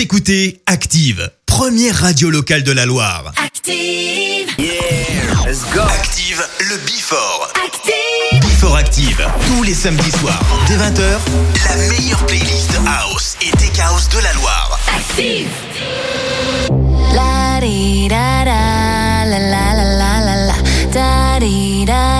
Écoutez Active, première radio locale de la Loire. Active. Yeah Active, le Bifort. Active. Before Active, tous les samedis soirs, dès 20h, la meilleure playlist House et Tech House de la Loire. Active. La la la la la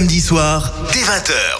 samedi soir, dès 20h.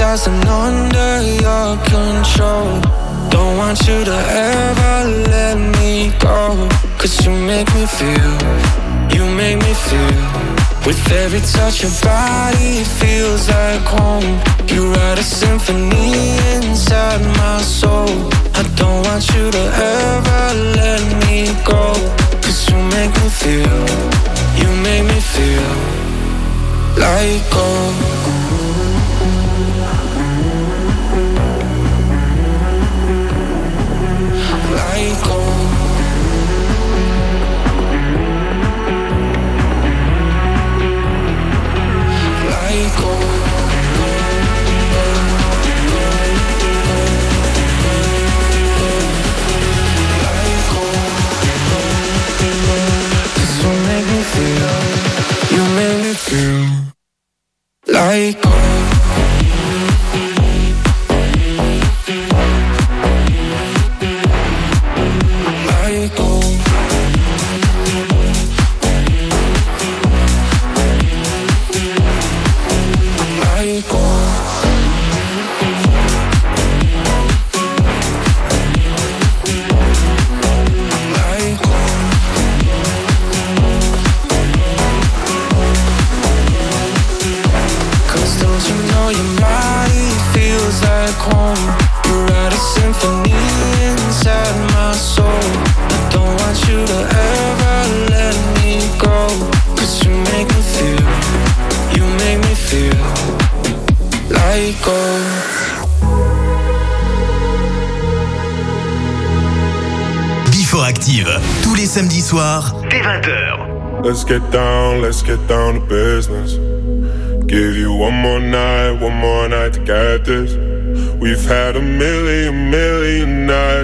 I'm under your control. Don't want you to ever let me go. Cause you make me feel, you make me feel. With every touch of body feels like home. You write a symphony inside my soul. I don't want you to ever let me go. Cause you make me feel, you make me feel Like gold wake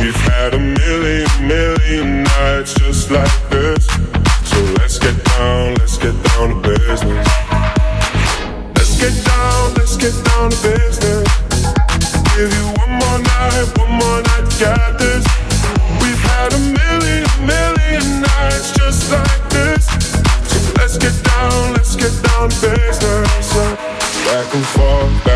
We've had a million, million nights just like this. So let's get down, let's get down to business. Let's get down, let's get down to business. Give you one more night, one more night get this. We've had a million, million nights just like this. So let's get down, let's get down to business. Back and forth, back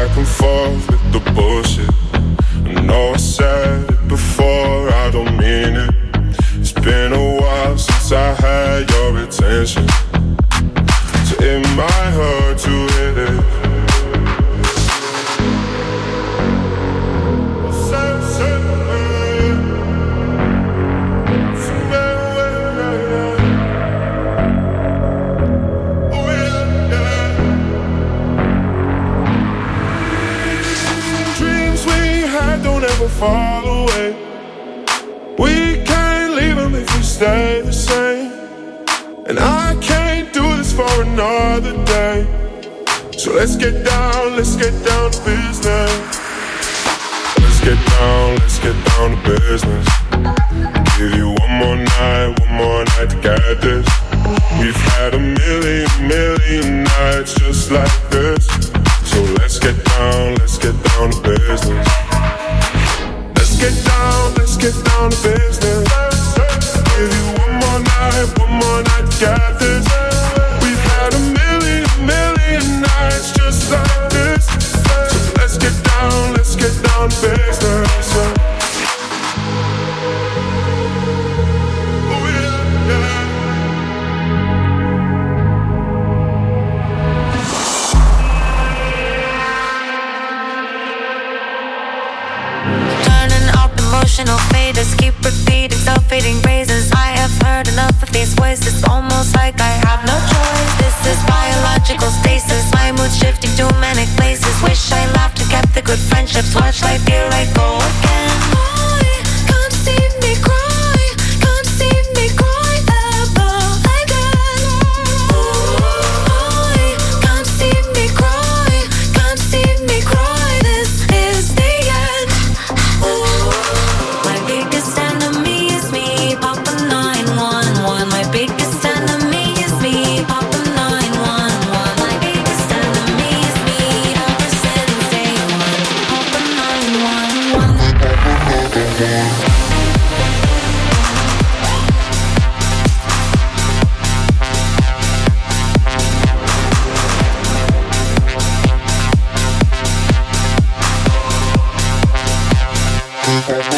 first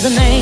There's a name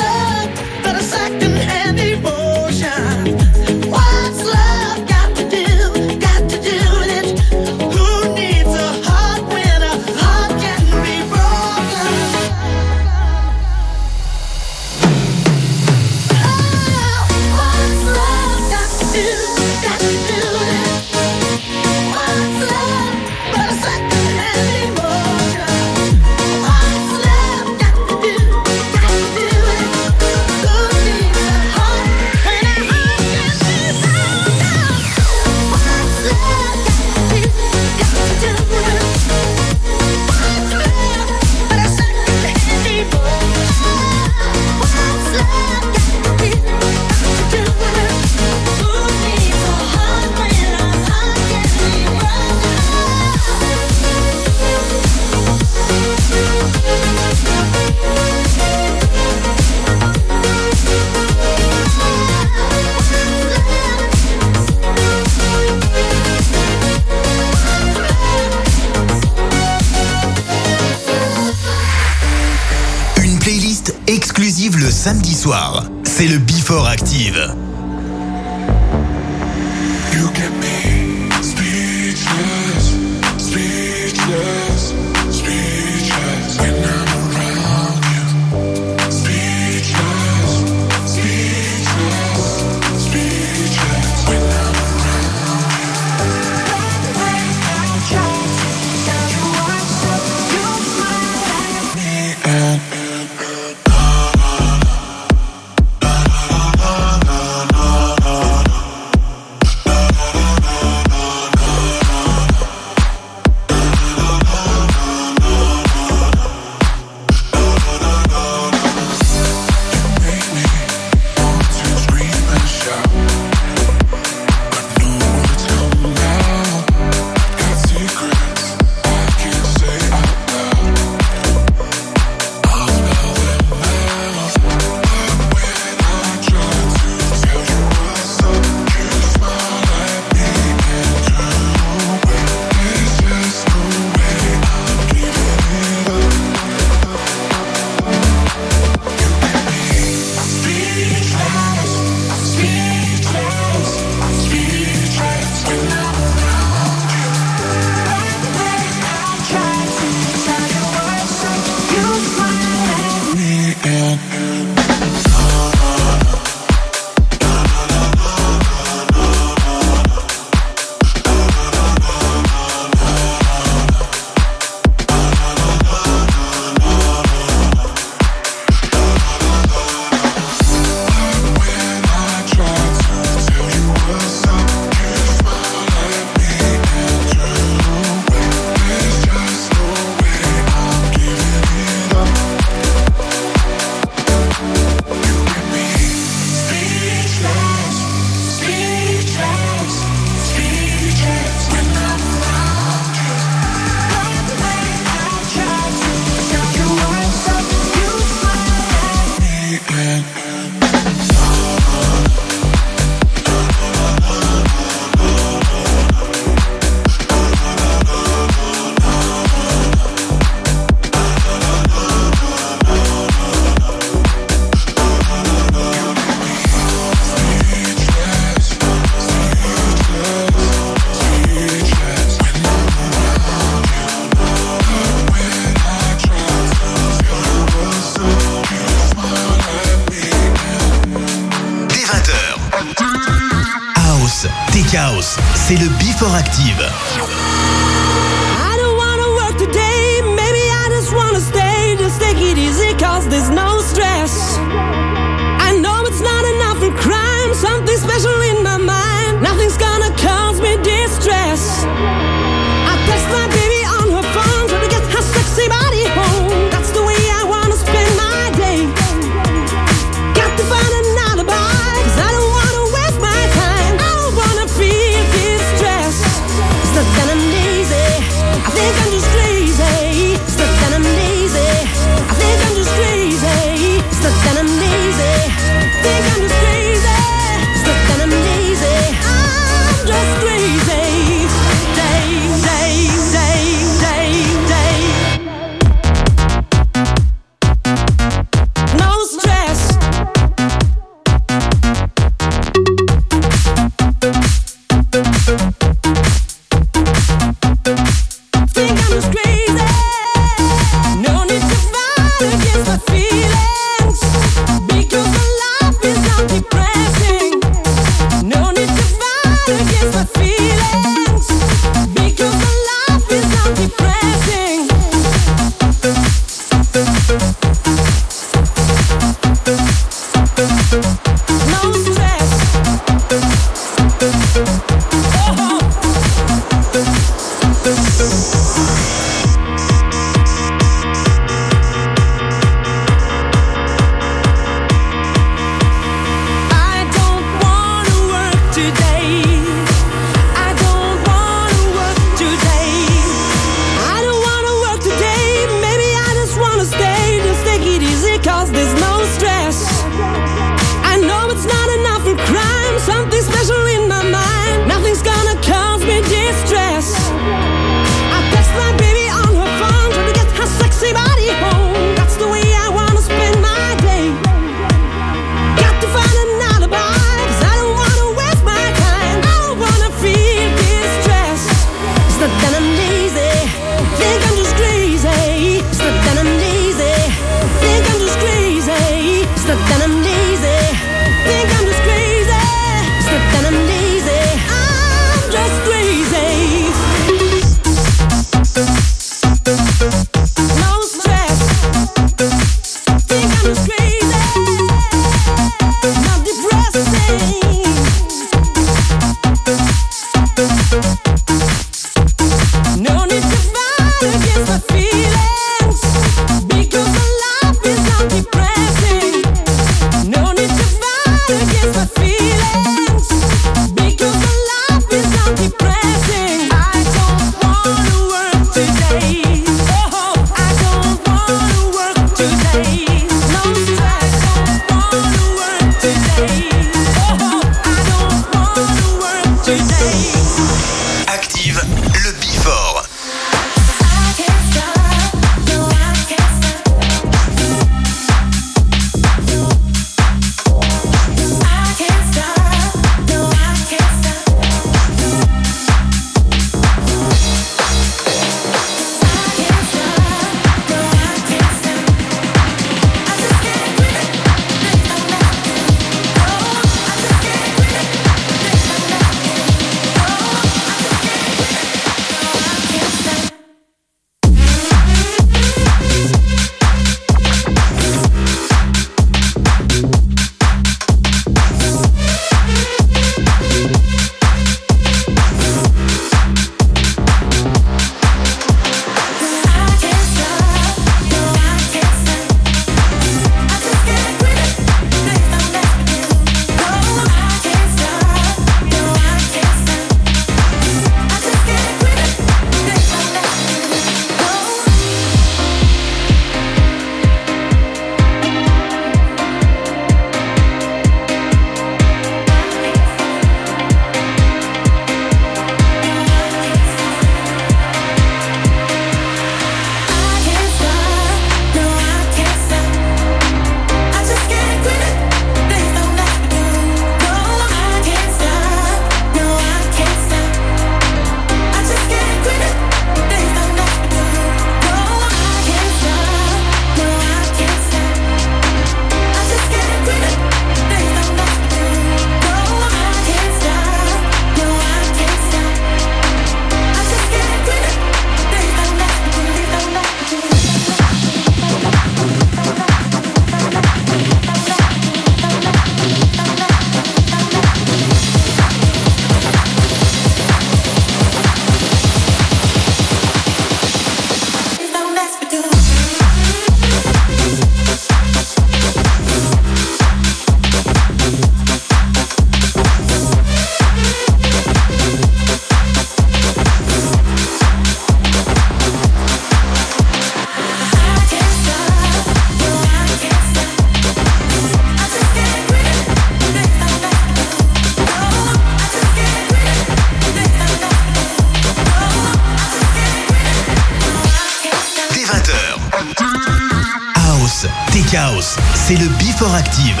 House, c'est le Before Active.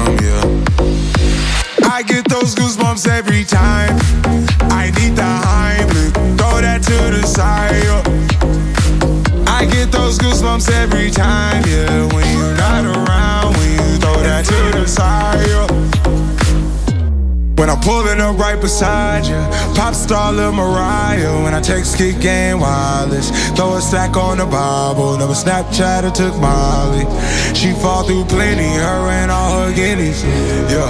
those goosebumps every time. I need the Heimlich, throw that to the side. yeah. I get those goosebumps every time, yeah. When you're not around, when you throw that to the side. yeah. When I'm pulling up right beside you, pop star Lil Mariah. When I text kick game wireless, throw a stack on the Bible. Never Snapchat or took Molly. She fall through plenty, her and all her guineas. Yeah,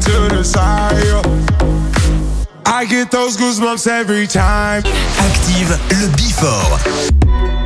to the side. I get those goosebumps every time. Active le Before.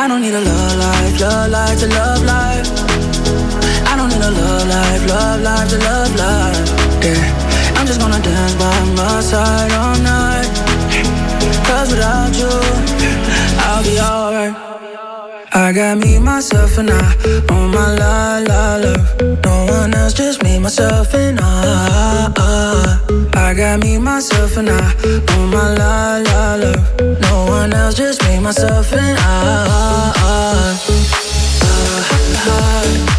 I don't need a love life, love life to love life. I don't need a love life, love life to love life. Yeah, I'm just gonna dance by my side all night. Cause without you, I'll be alright. I got me, myself, and I on my la la love. No one else, just me, myself, and I. I got me, myself, and I on my la la love. No one else, just me, myself, and I. I'm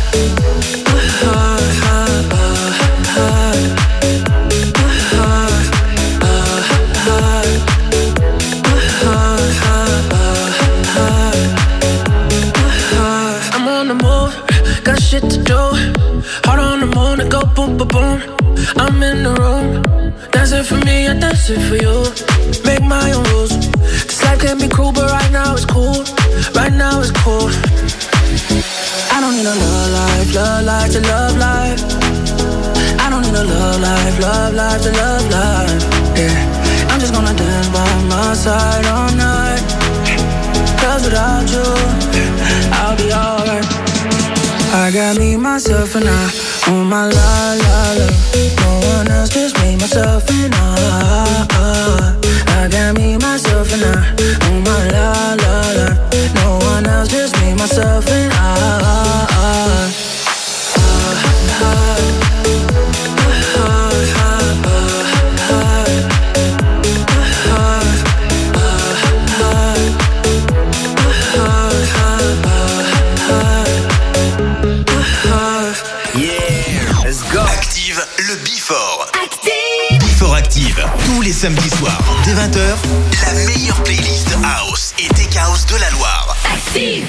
it for you. Make my own rules. This life can be cruel, but right now it's cool. Right now it's cool. I don't need a love life, love life to love life. I don't need a love life, love life to love life. Yeah, I'm just gonna dance by my side all night. Cause without you, I'll be alright. I got me, myself, and I on my la la la. No one else, me, myself, and I. I got me, myself, and I on my la la la. No one else, just me, myself, and I. Samedis soirs, dès 20h, la meilleure playlist House et Tech House de la Loire. Active.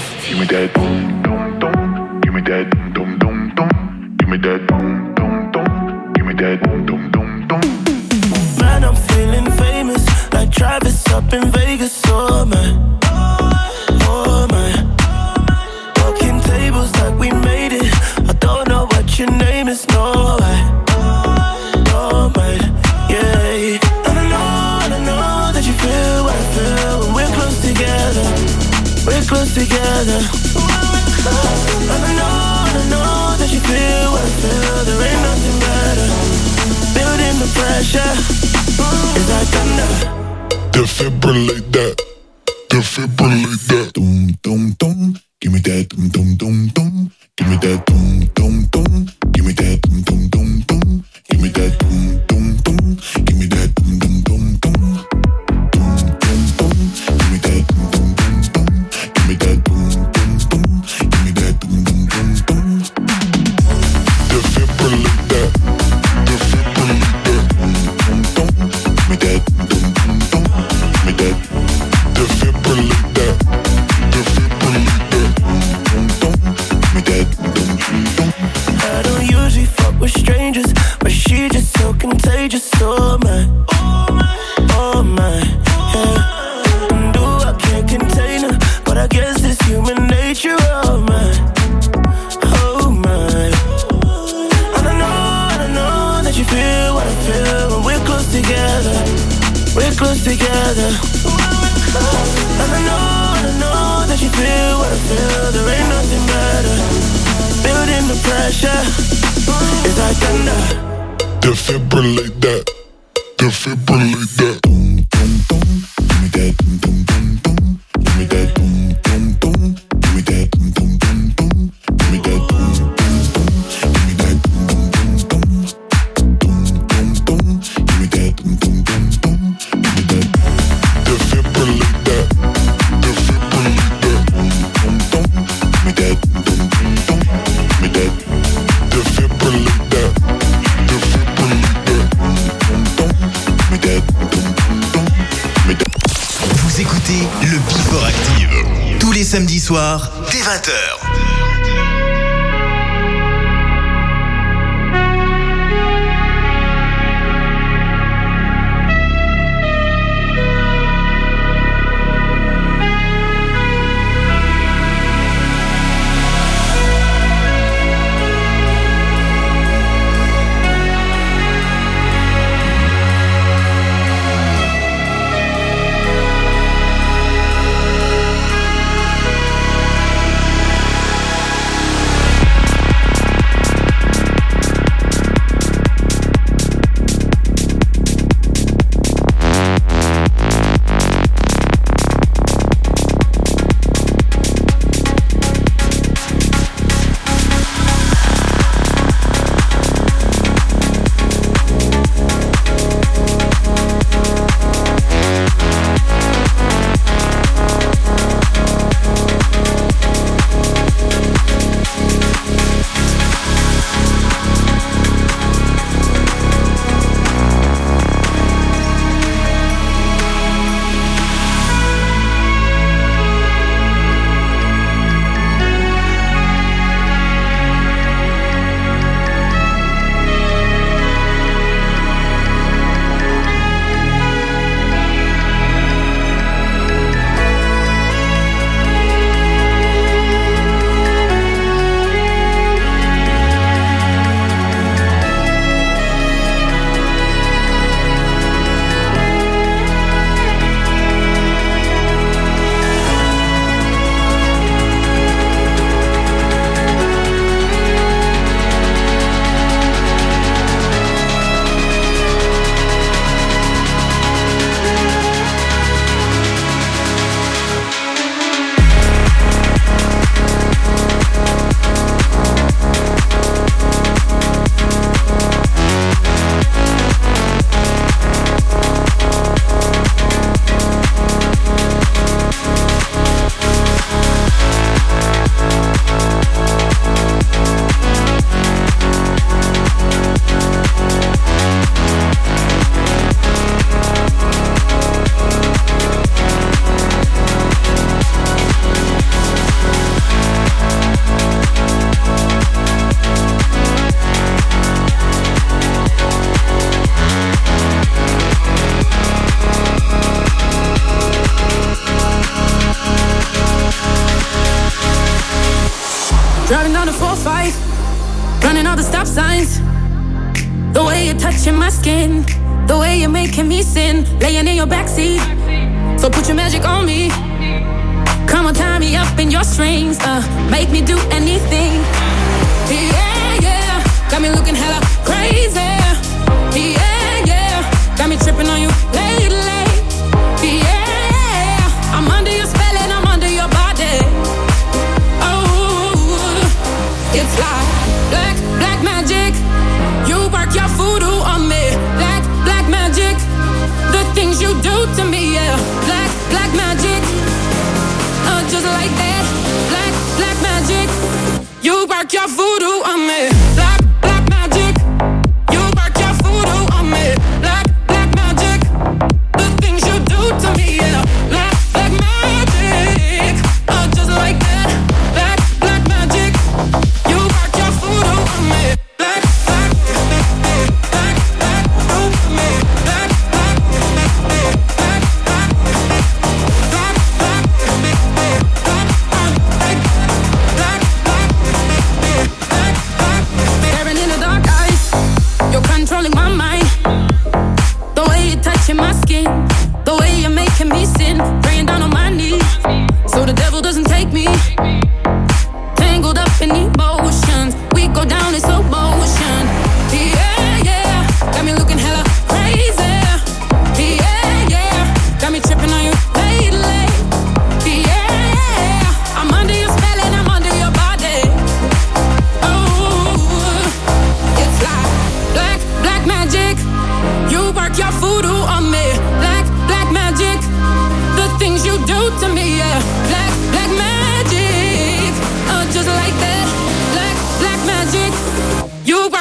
Pressure is like thunder. Defibrillate that. Defibrillate that samedi soir, dès 20h.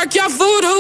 Que you're.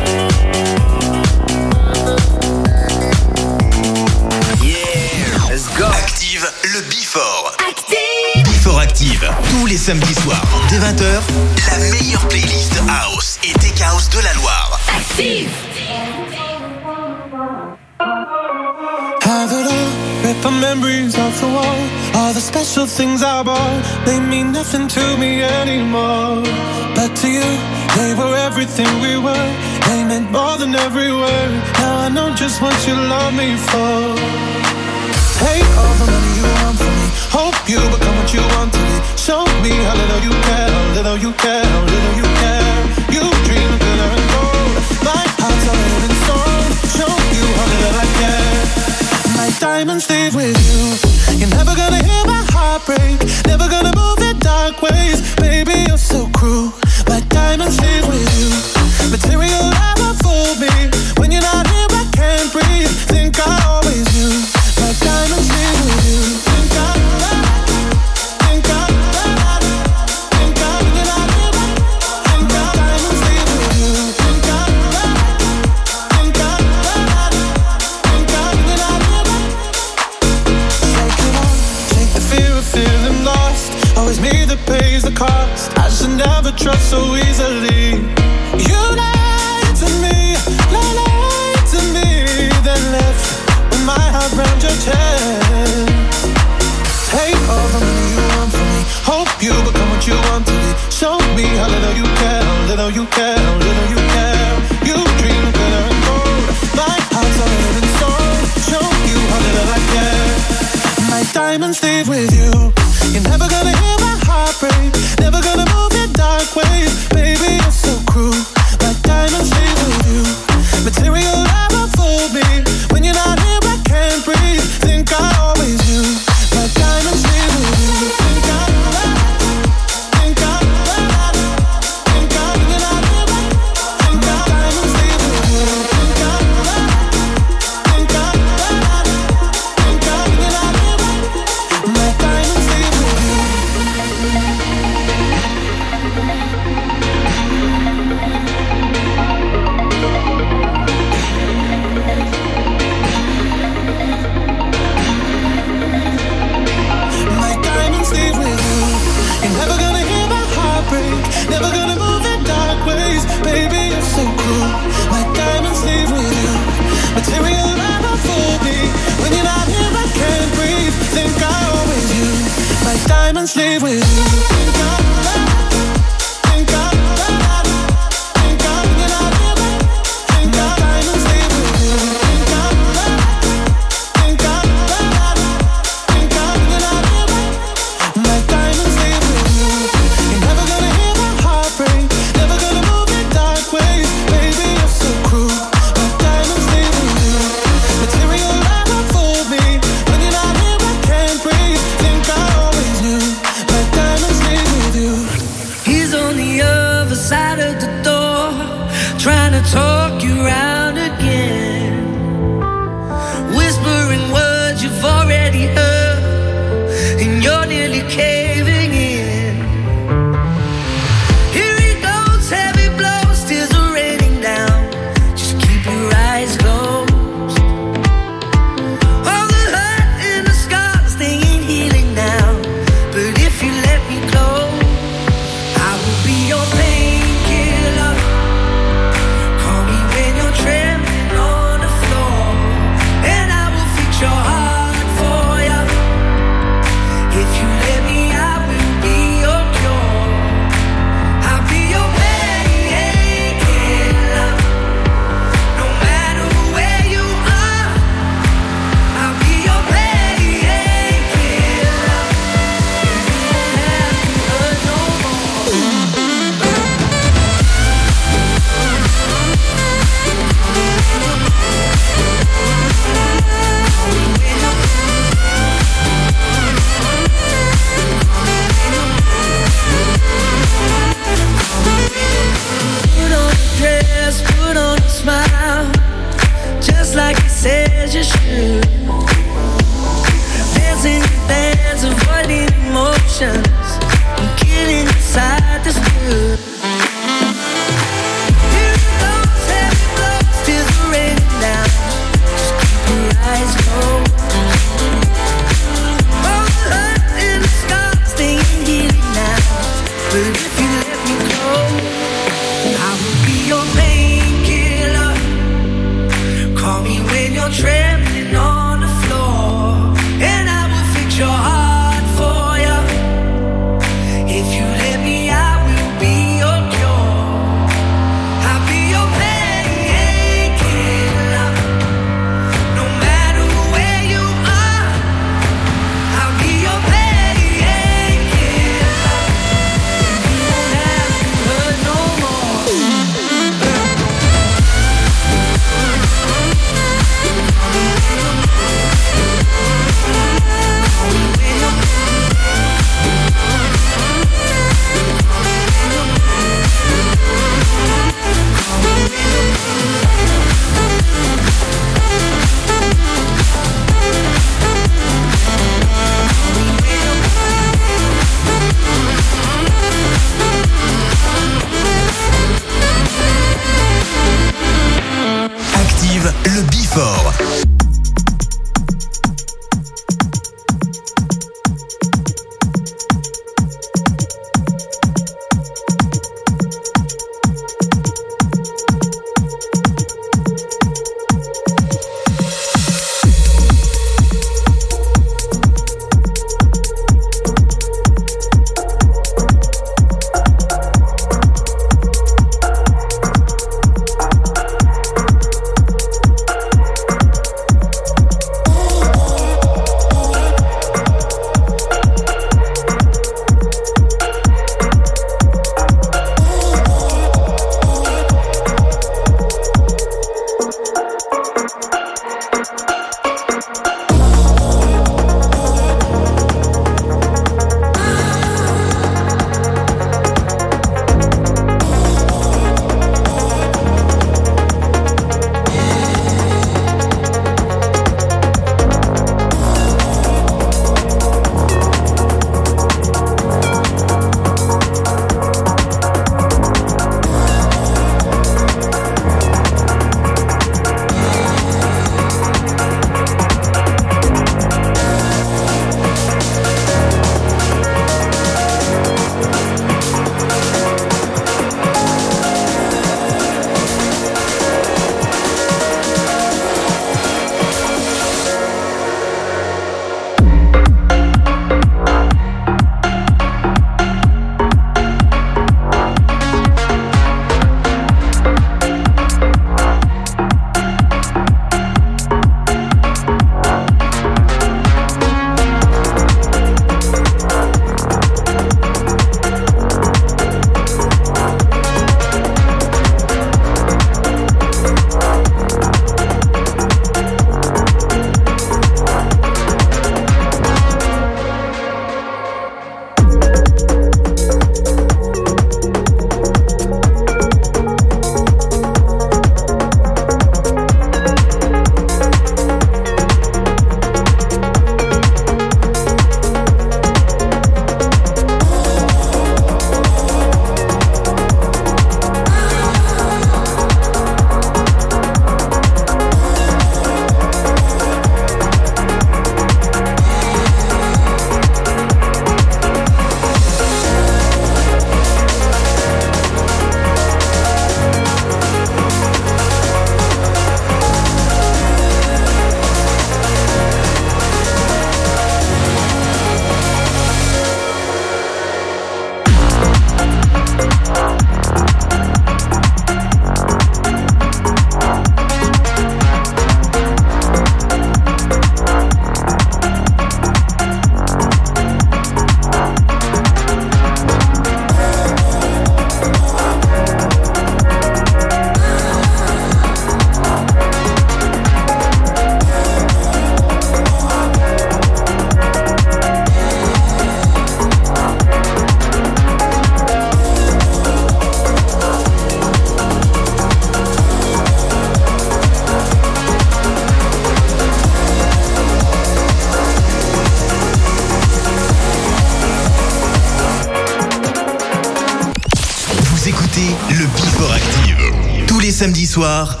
Active. Tous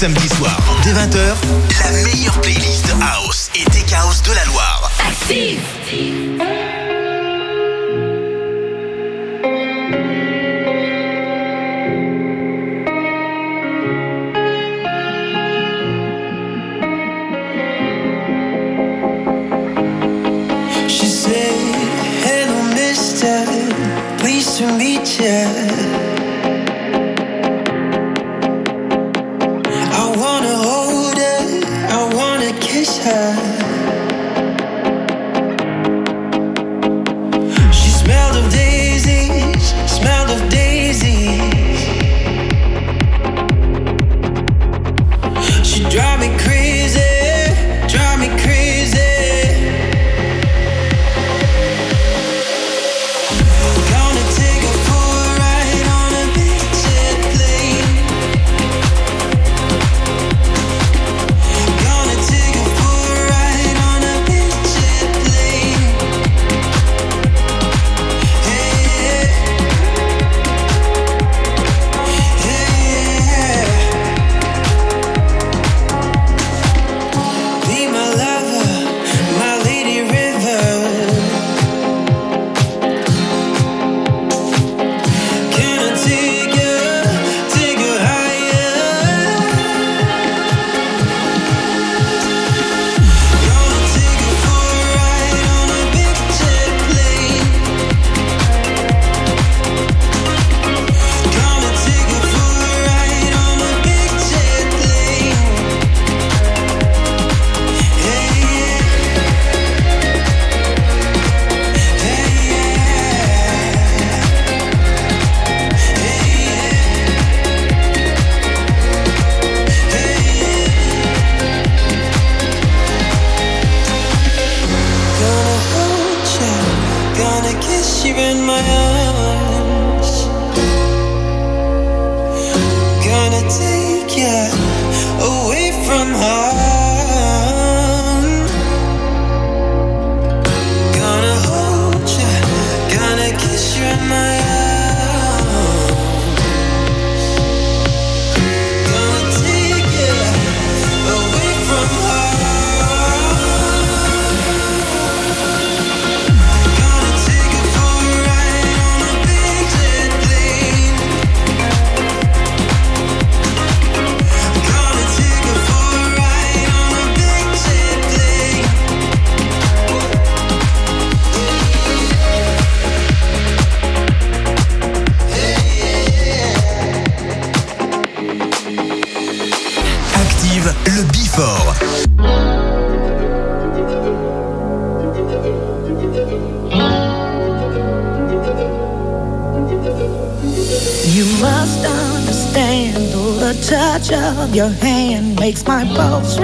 Tous my pulse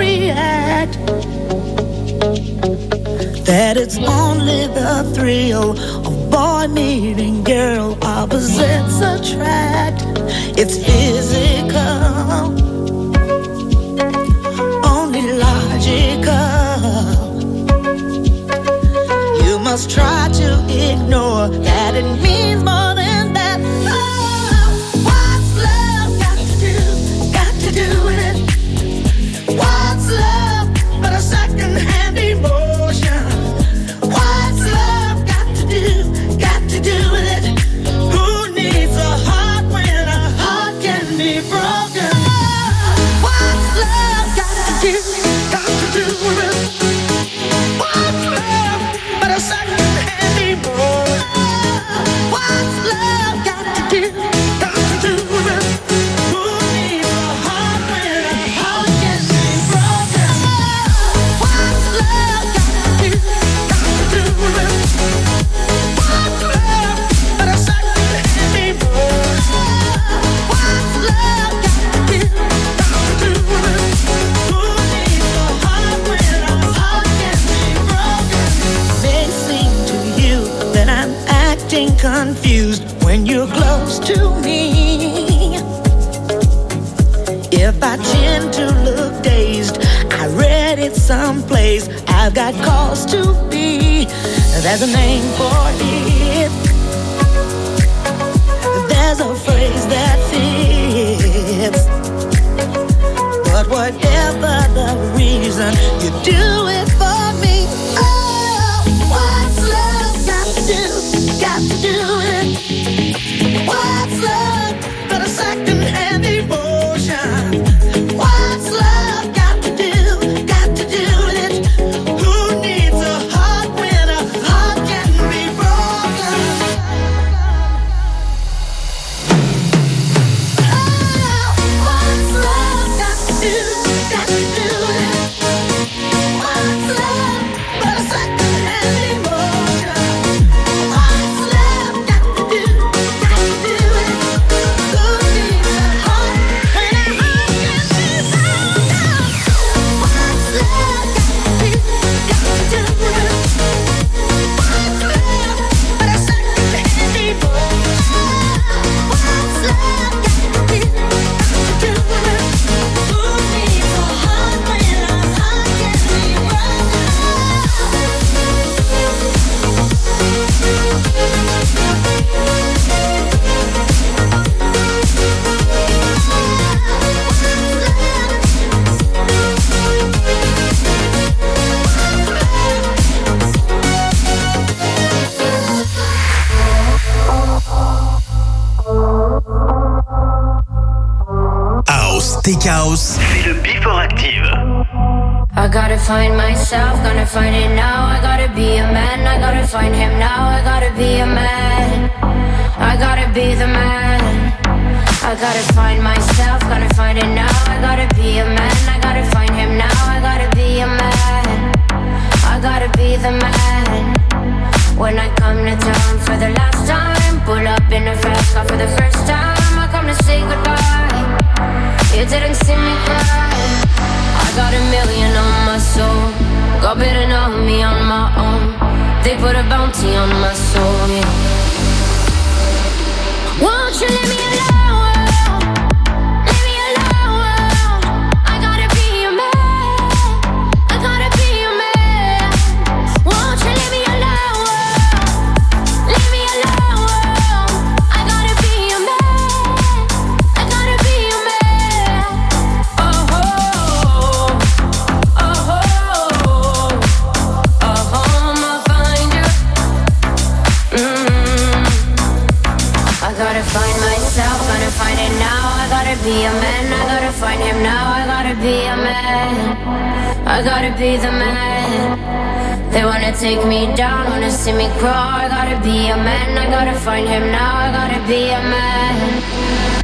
Gonna take me down, wanna see me crawl. I gotta be a man, I gotta find him now. I gotta be a man,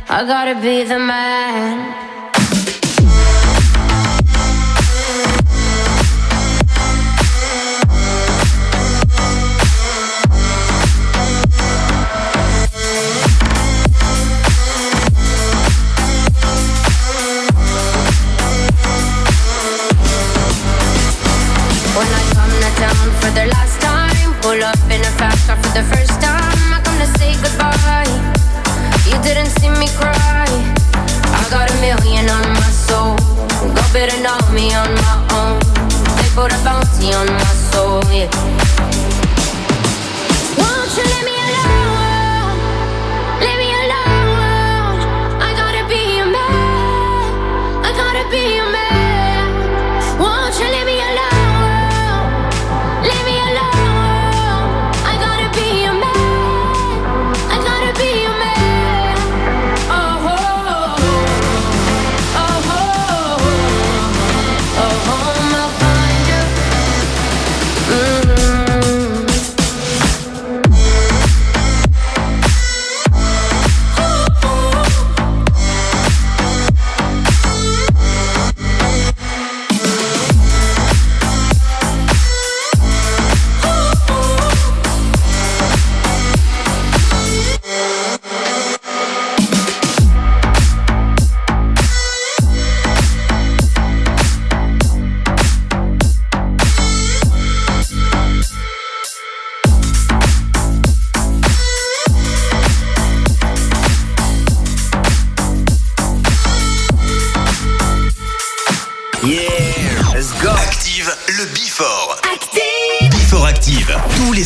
I gotta be the man. the last time. Pull up in a fast car for the first time. I come to say goodbye. You didn't see me cry. I got a million on my soul. Go better know me on my own. They put a bounty on my soul. Yeah. Won't you let me alone? Let me alone. I gotta be a man. I gotta be a man.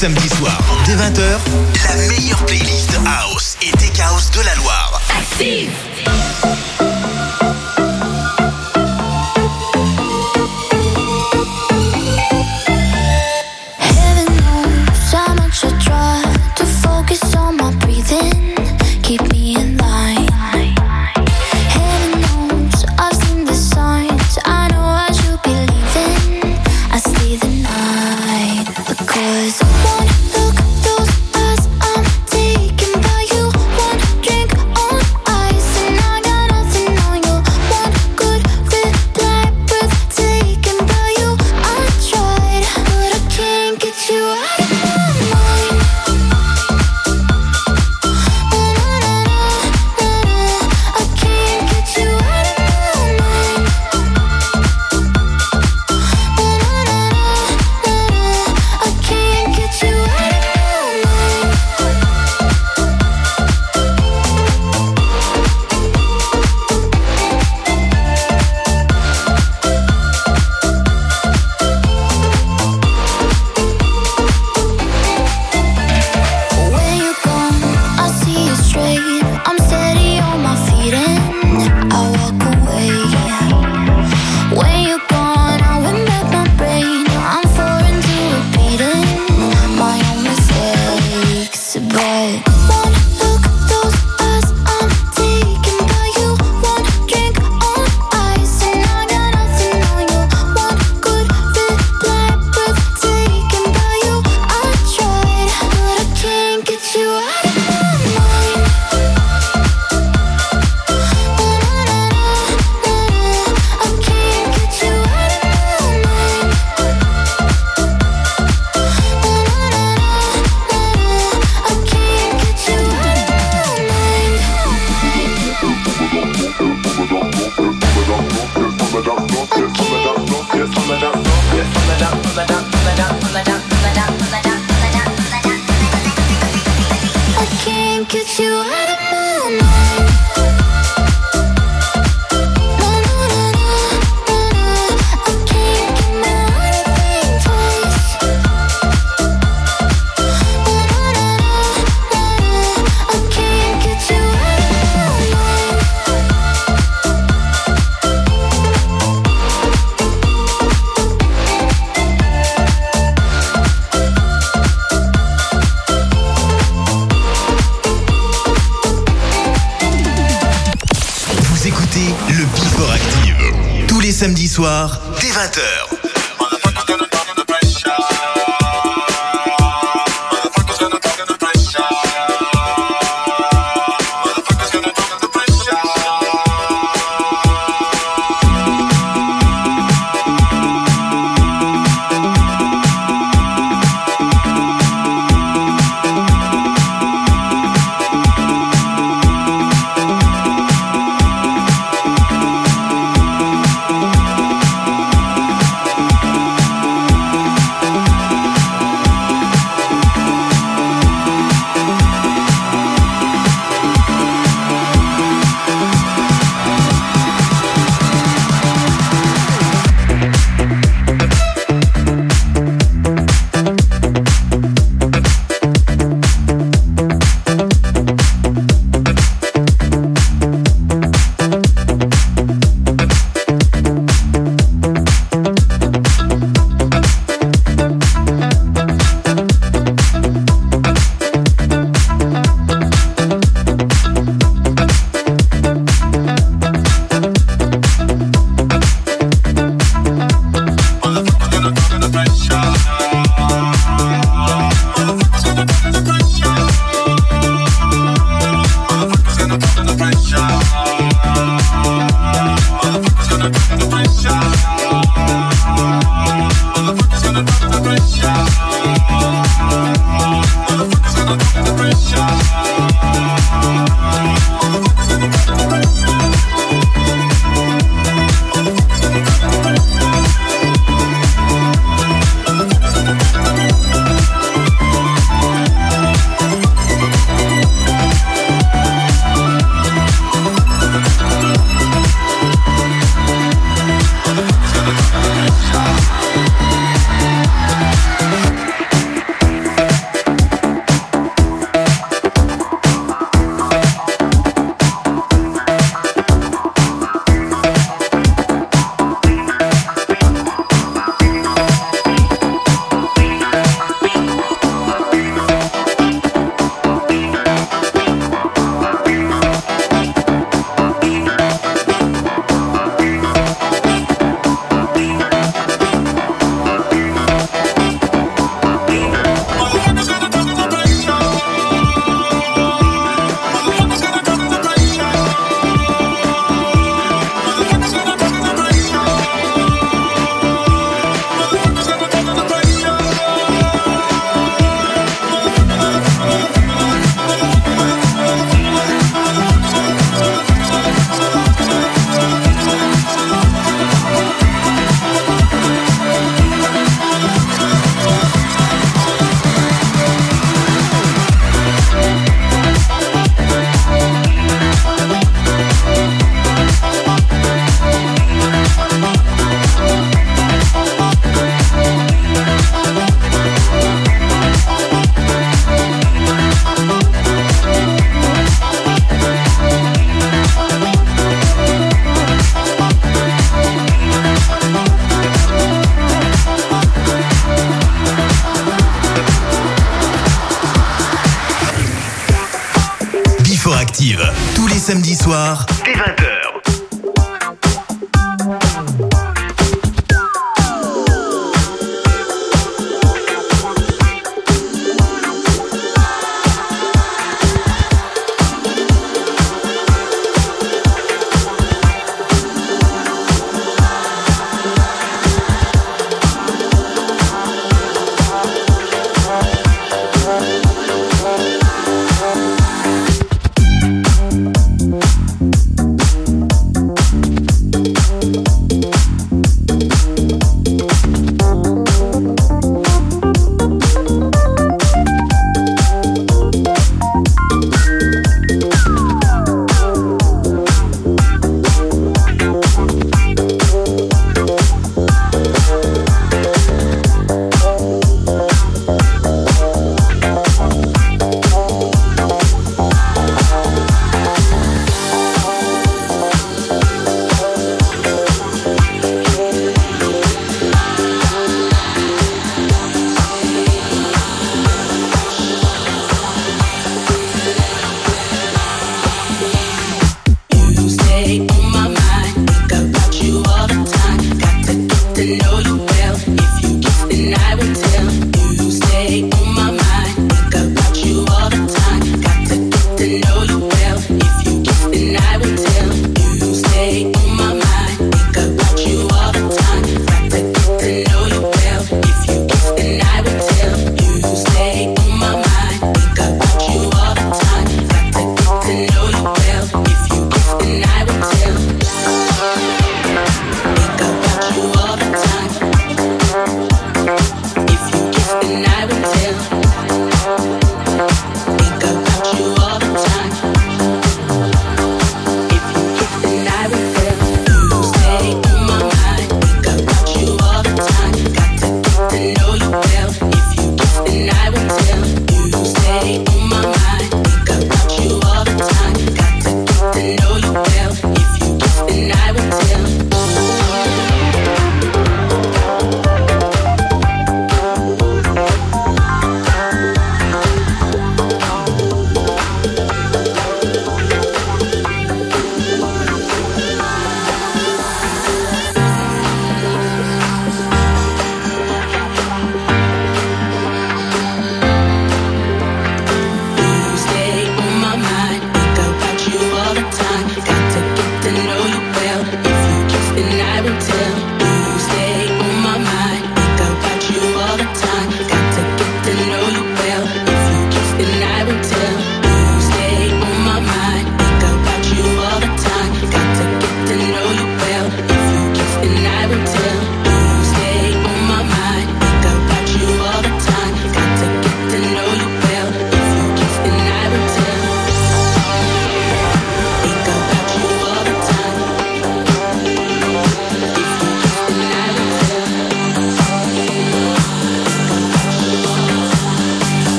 samedi soir.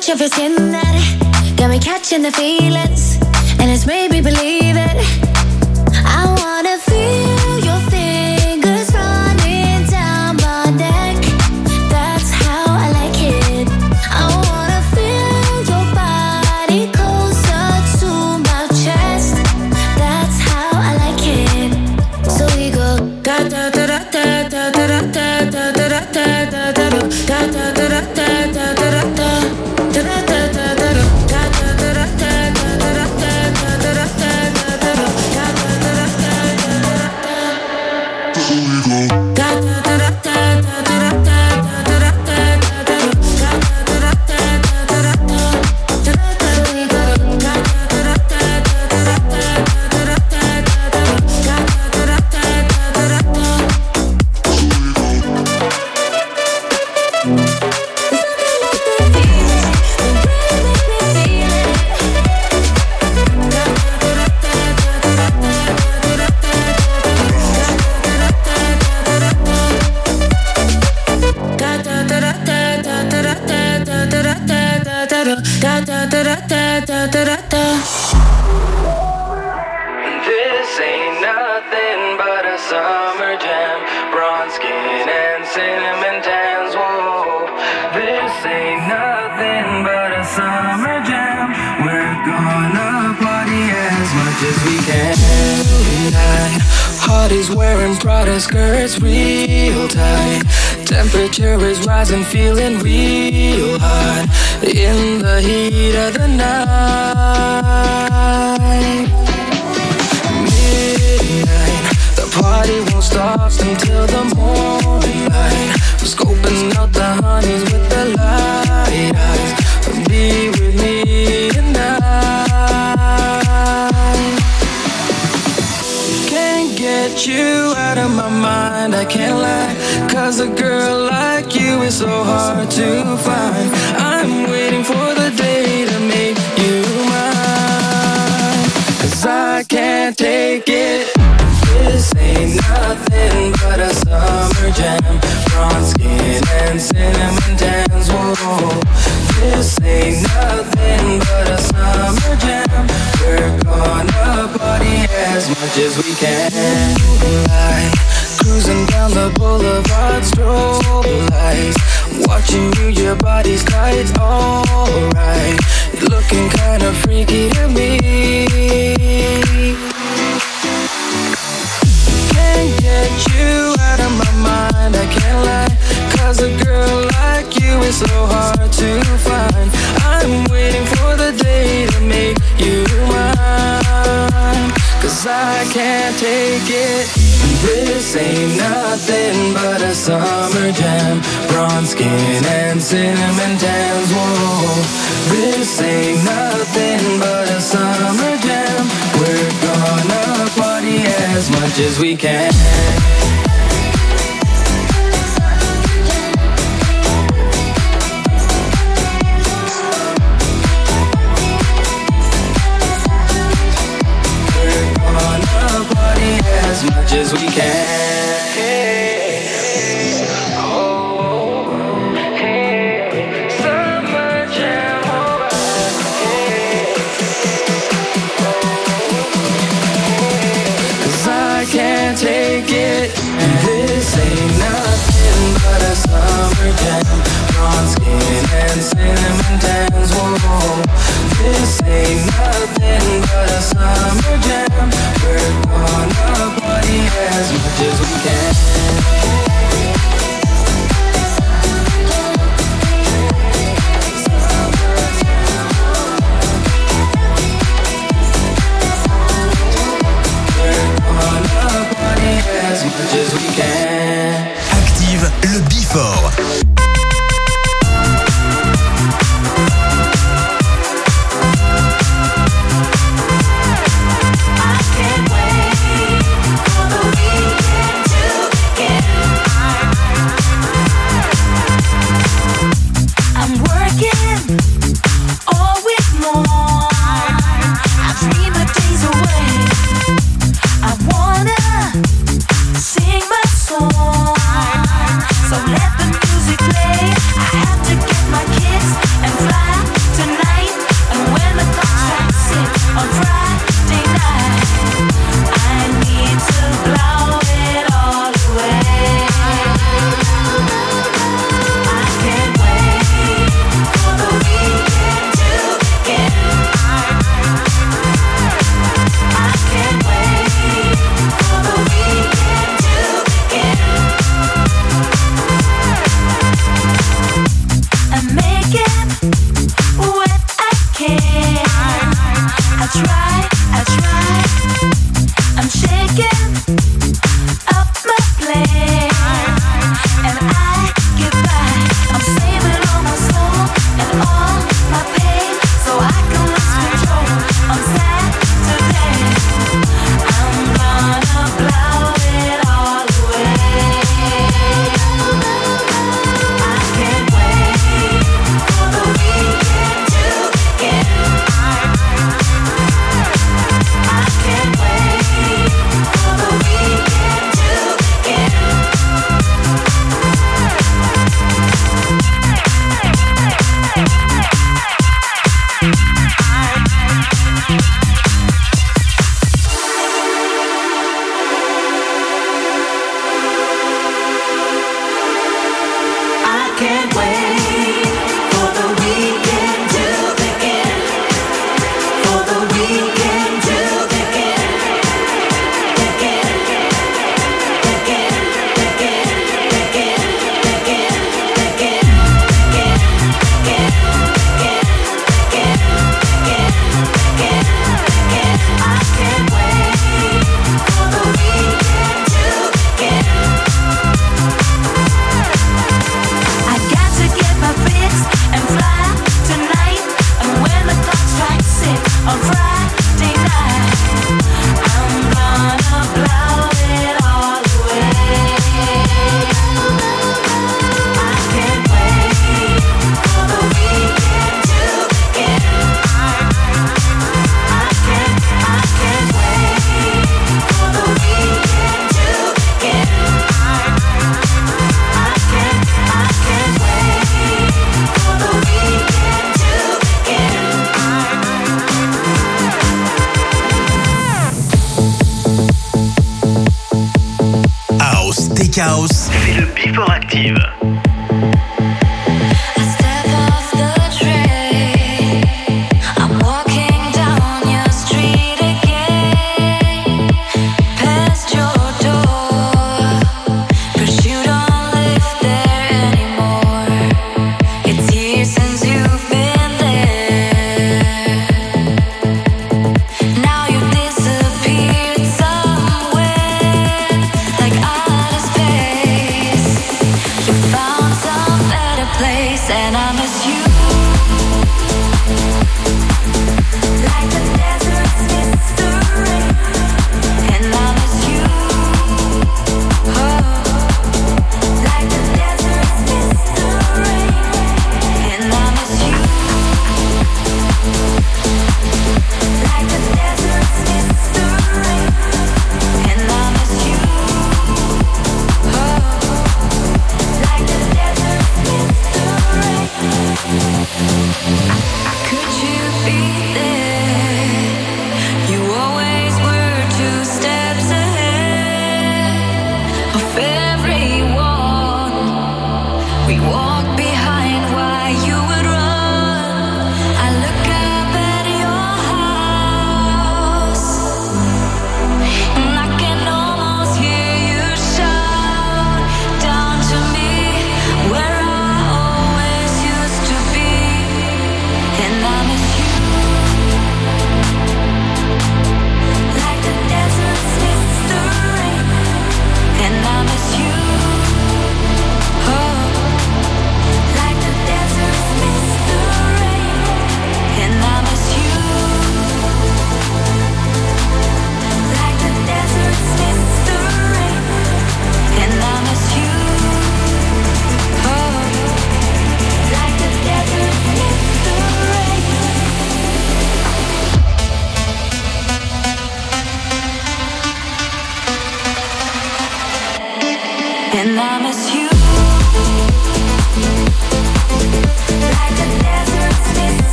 touch of your skin that got me catching the feelings, and it's made me believe it.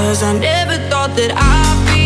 Cause I never thought that I'd be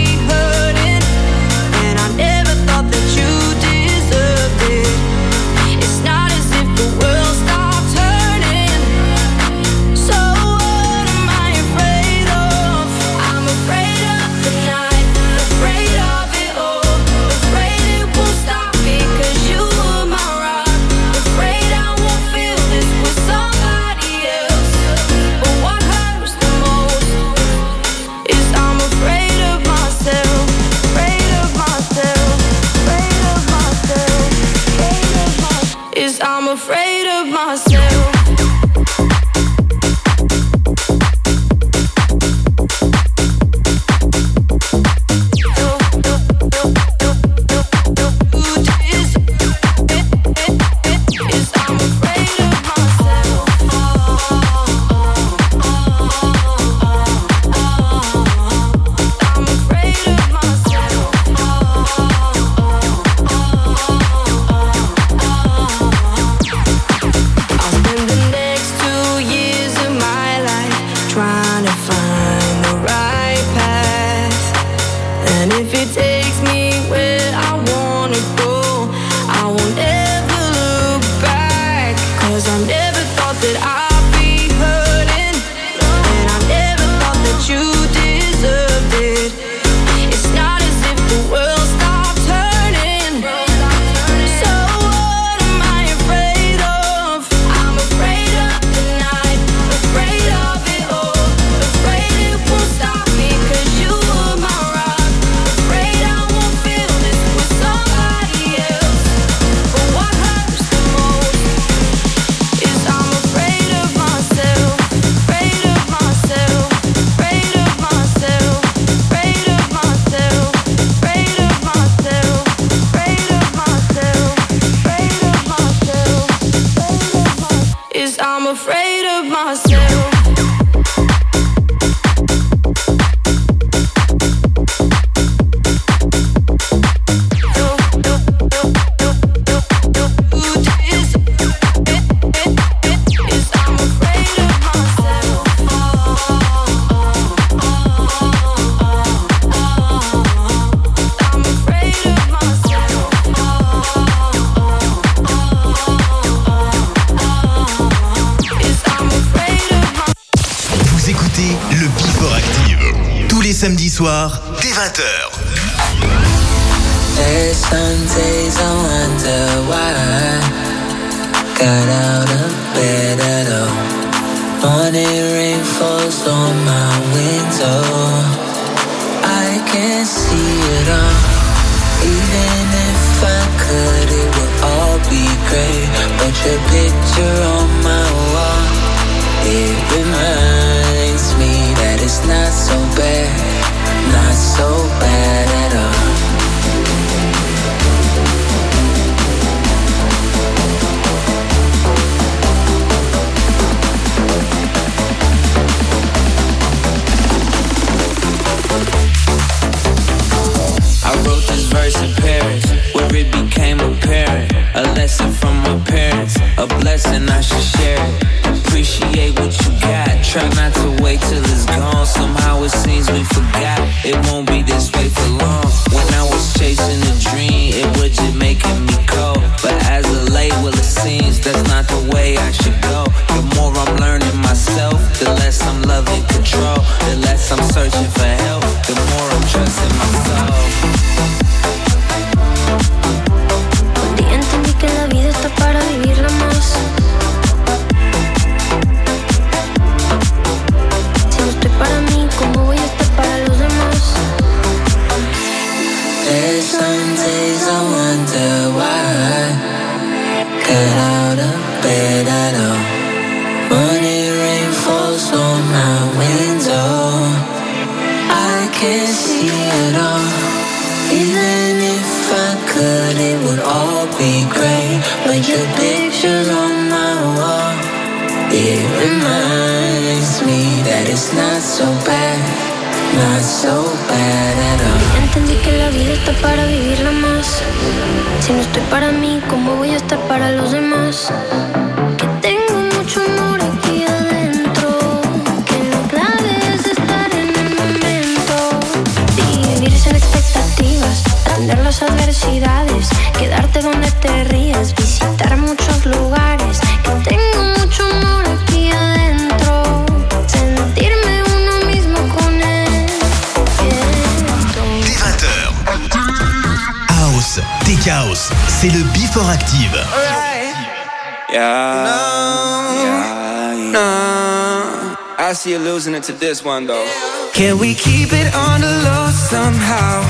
I see you losing it to this one though. Can we keep it on the low somehow?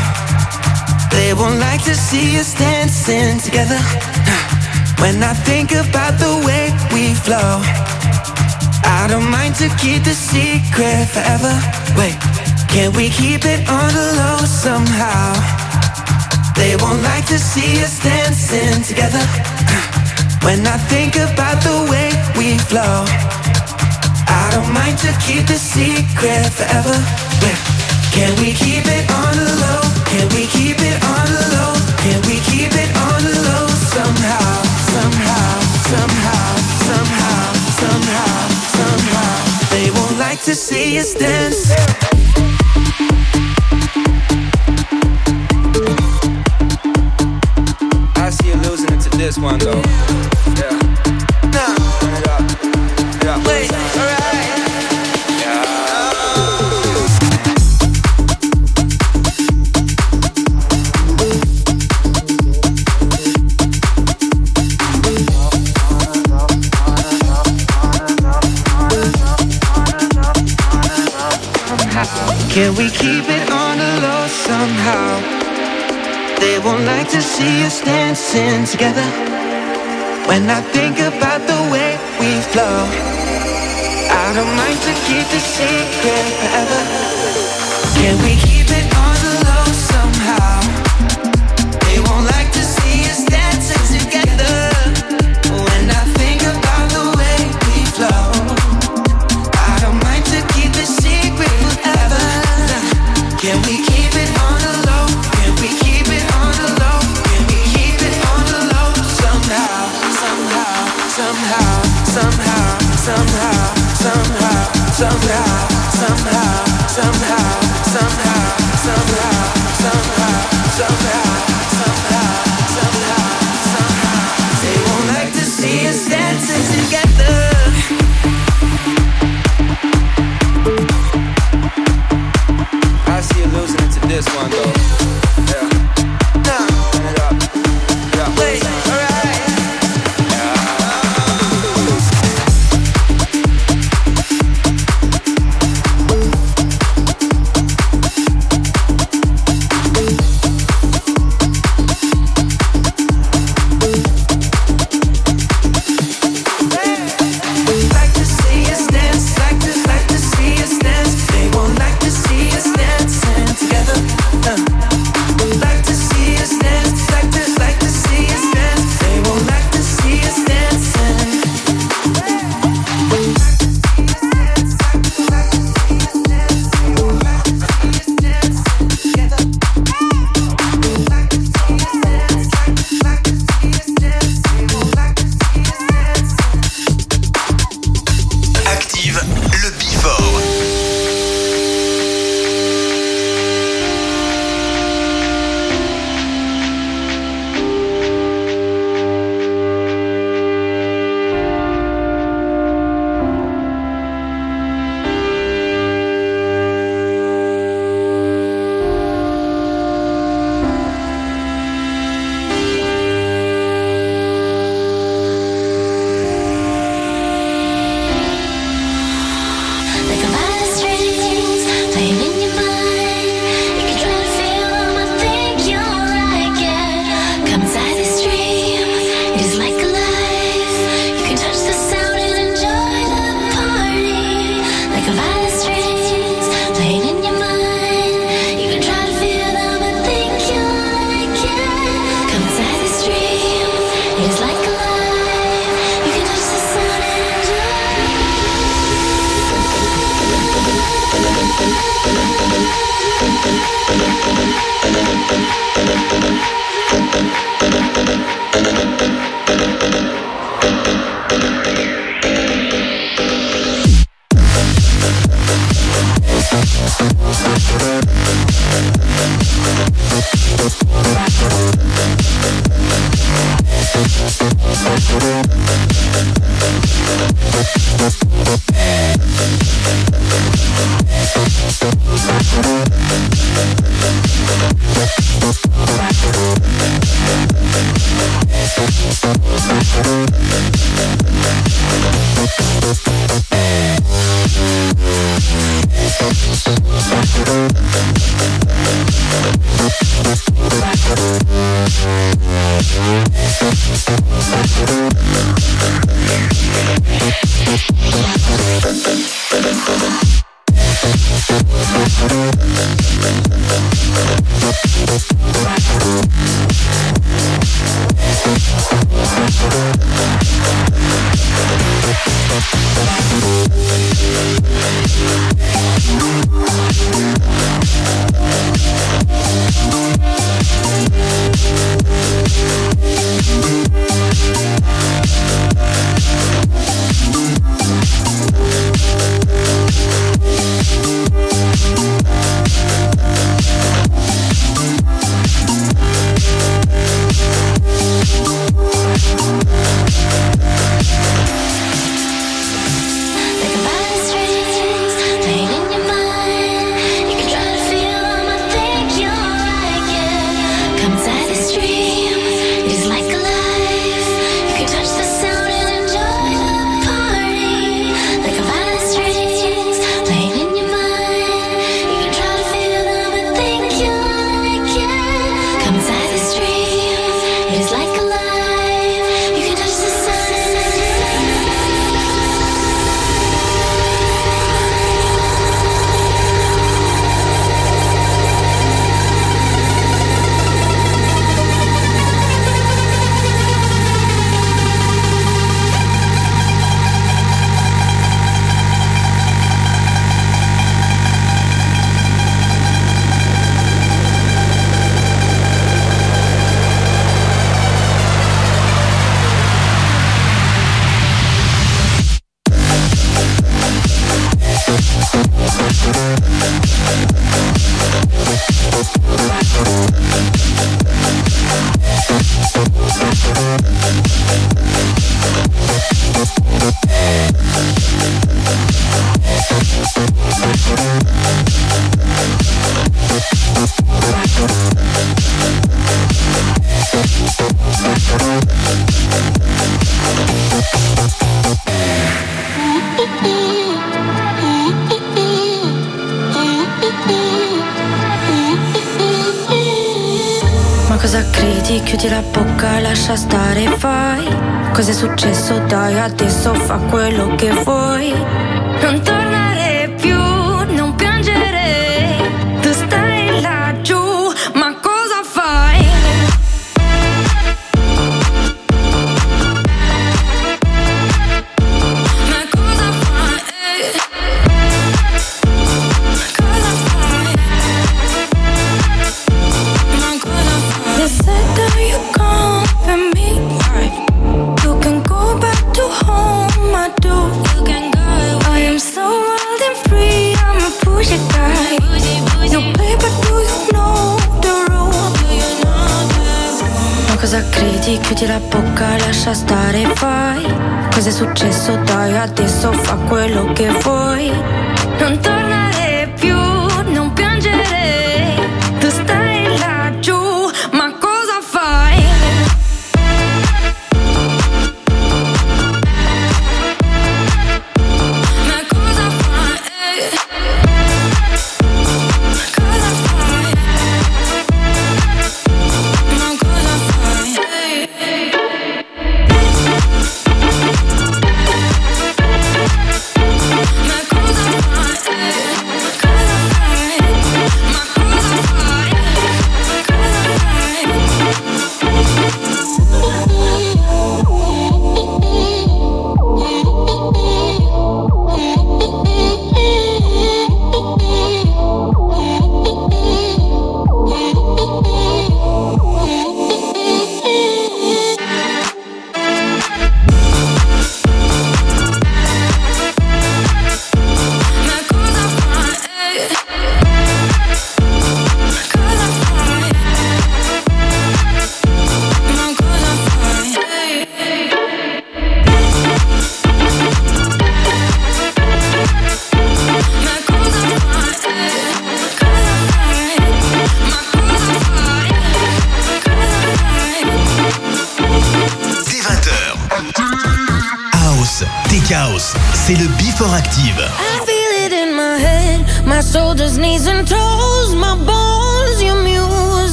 They won't like to see us dancing together. When I think about the way we flow, I don't mind to keep the secret forever. Wait, can we keep it on the low somehow? They won't like to see us dancing together. When I think about the way we flow don't mind to keep the secret forever. Wait. Can we keep it on the low? Can we keep it on the low? Can we keep it on the low somehow? Somehow, somehow, somehow, somehow, somehow. They won't like to see us dance. I see you losing it this one though. Yeah. Nah. Yeah. it up. Yeah. Wait. Alright. Can we keep it on the low somehow? They won't like to see us dancing together. When I think about the way we flow, I don't mind to keep the secret forever. Can we keep it on? this one though. Like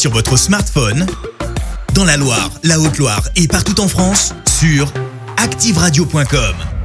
sur votre smartphone, dans la Loire, la Haute-Loire et partout en France, sur activeradio.com.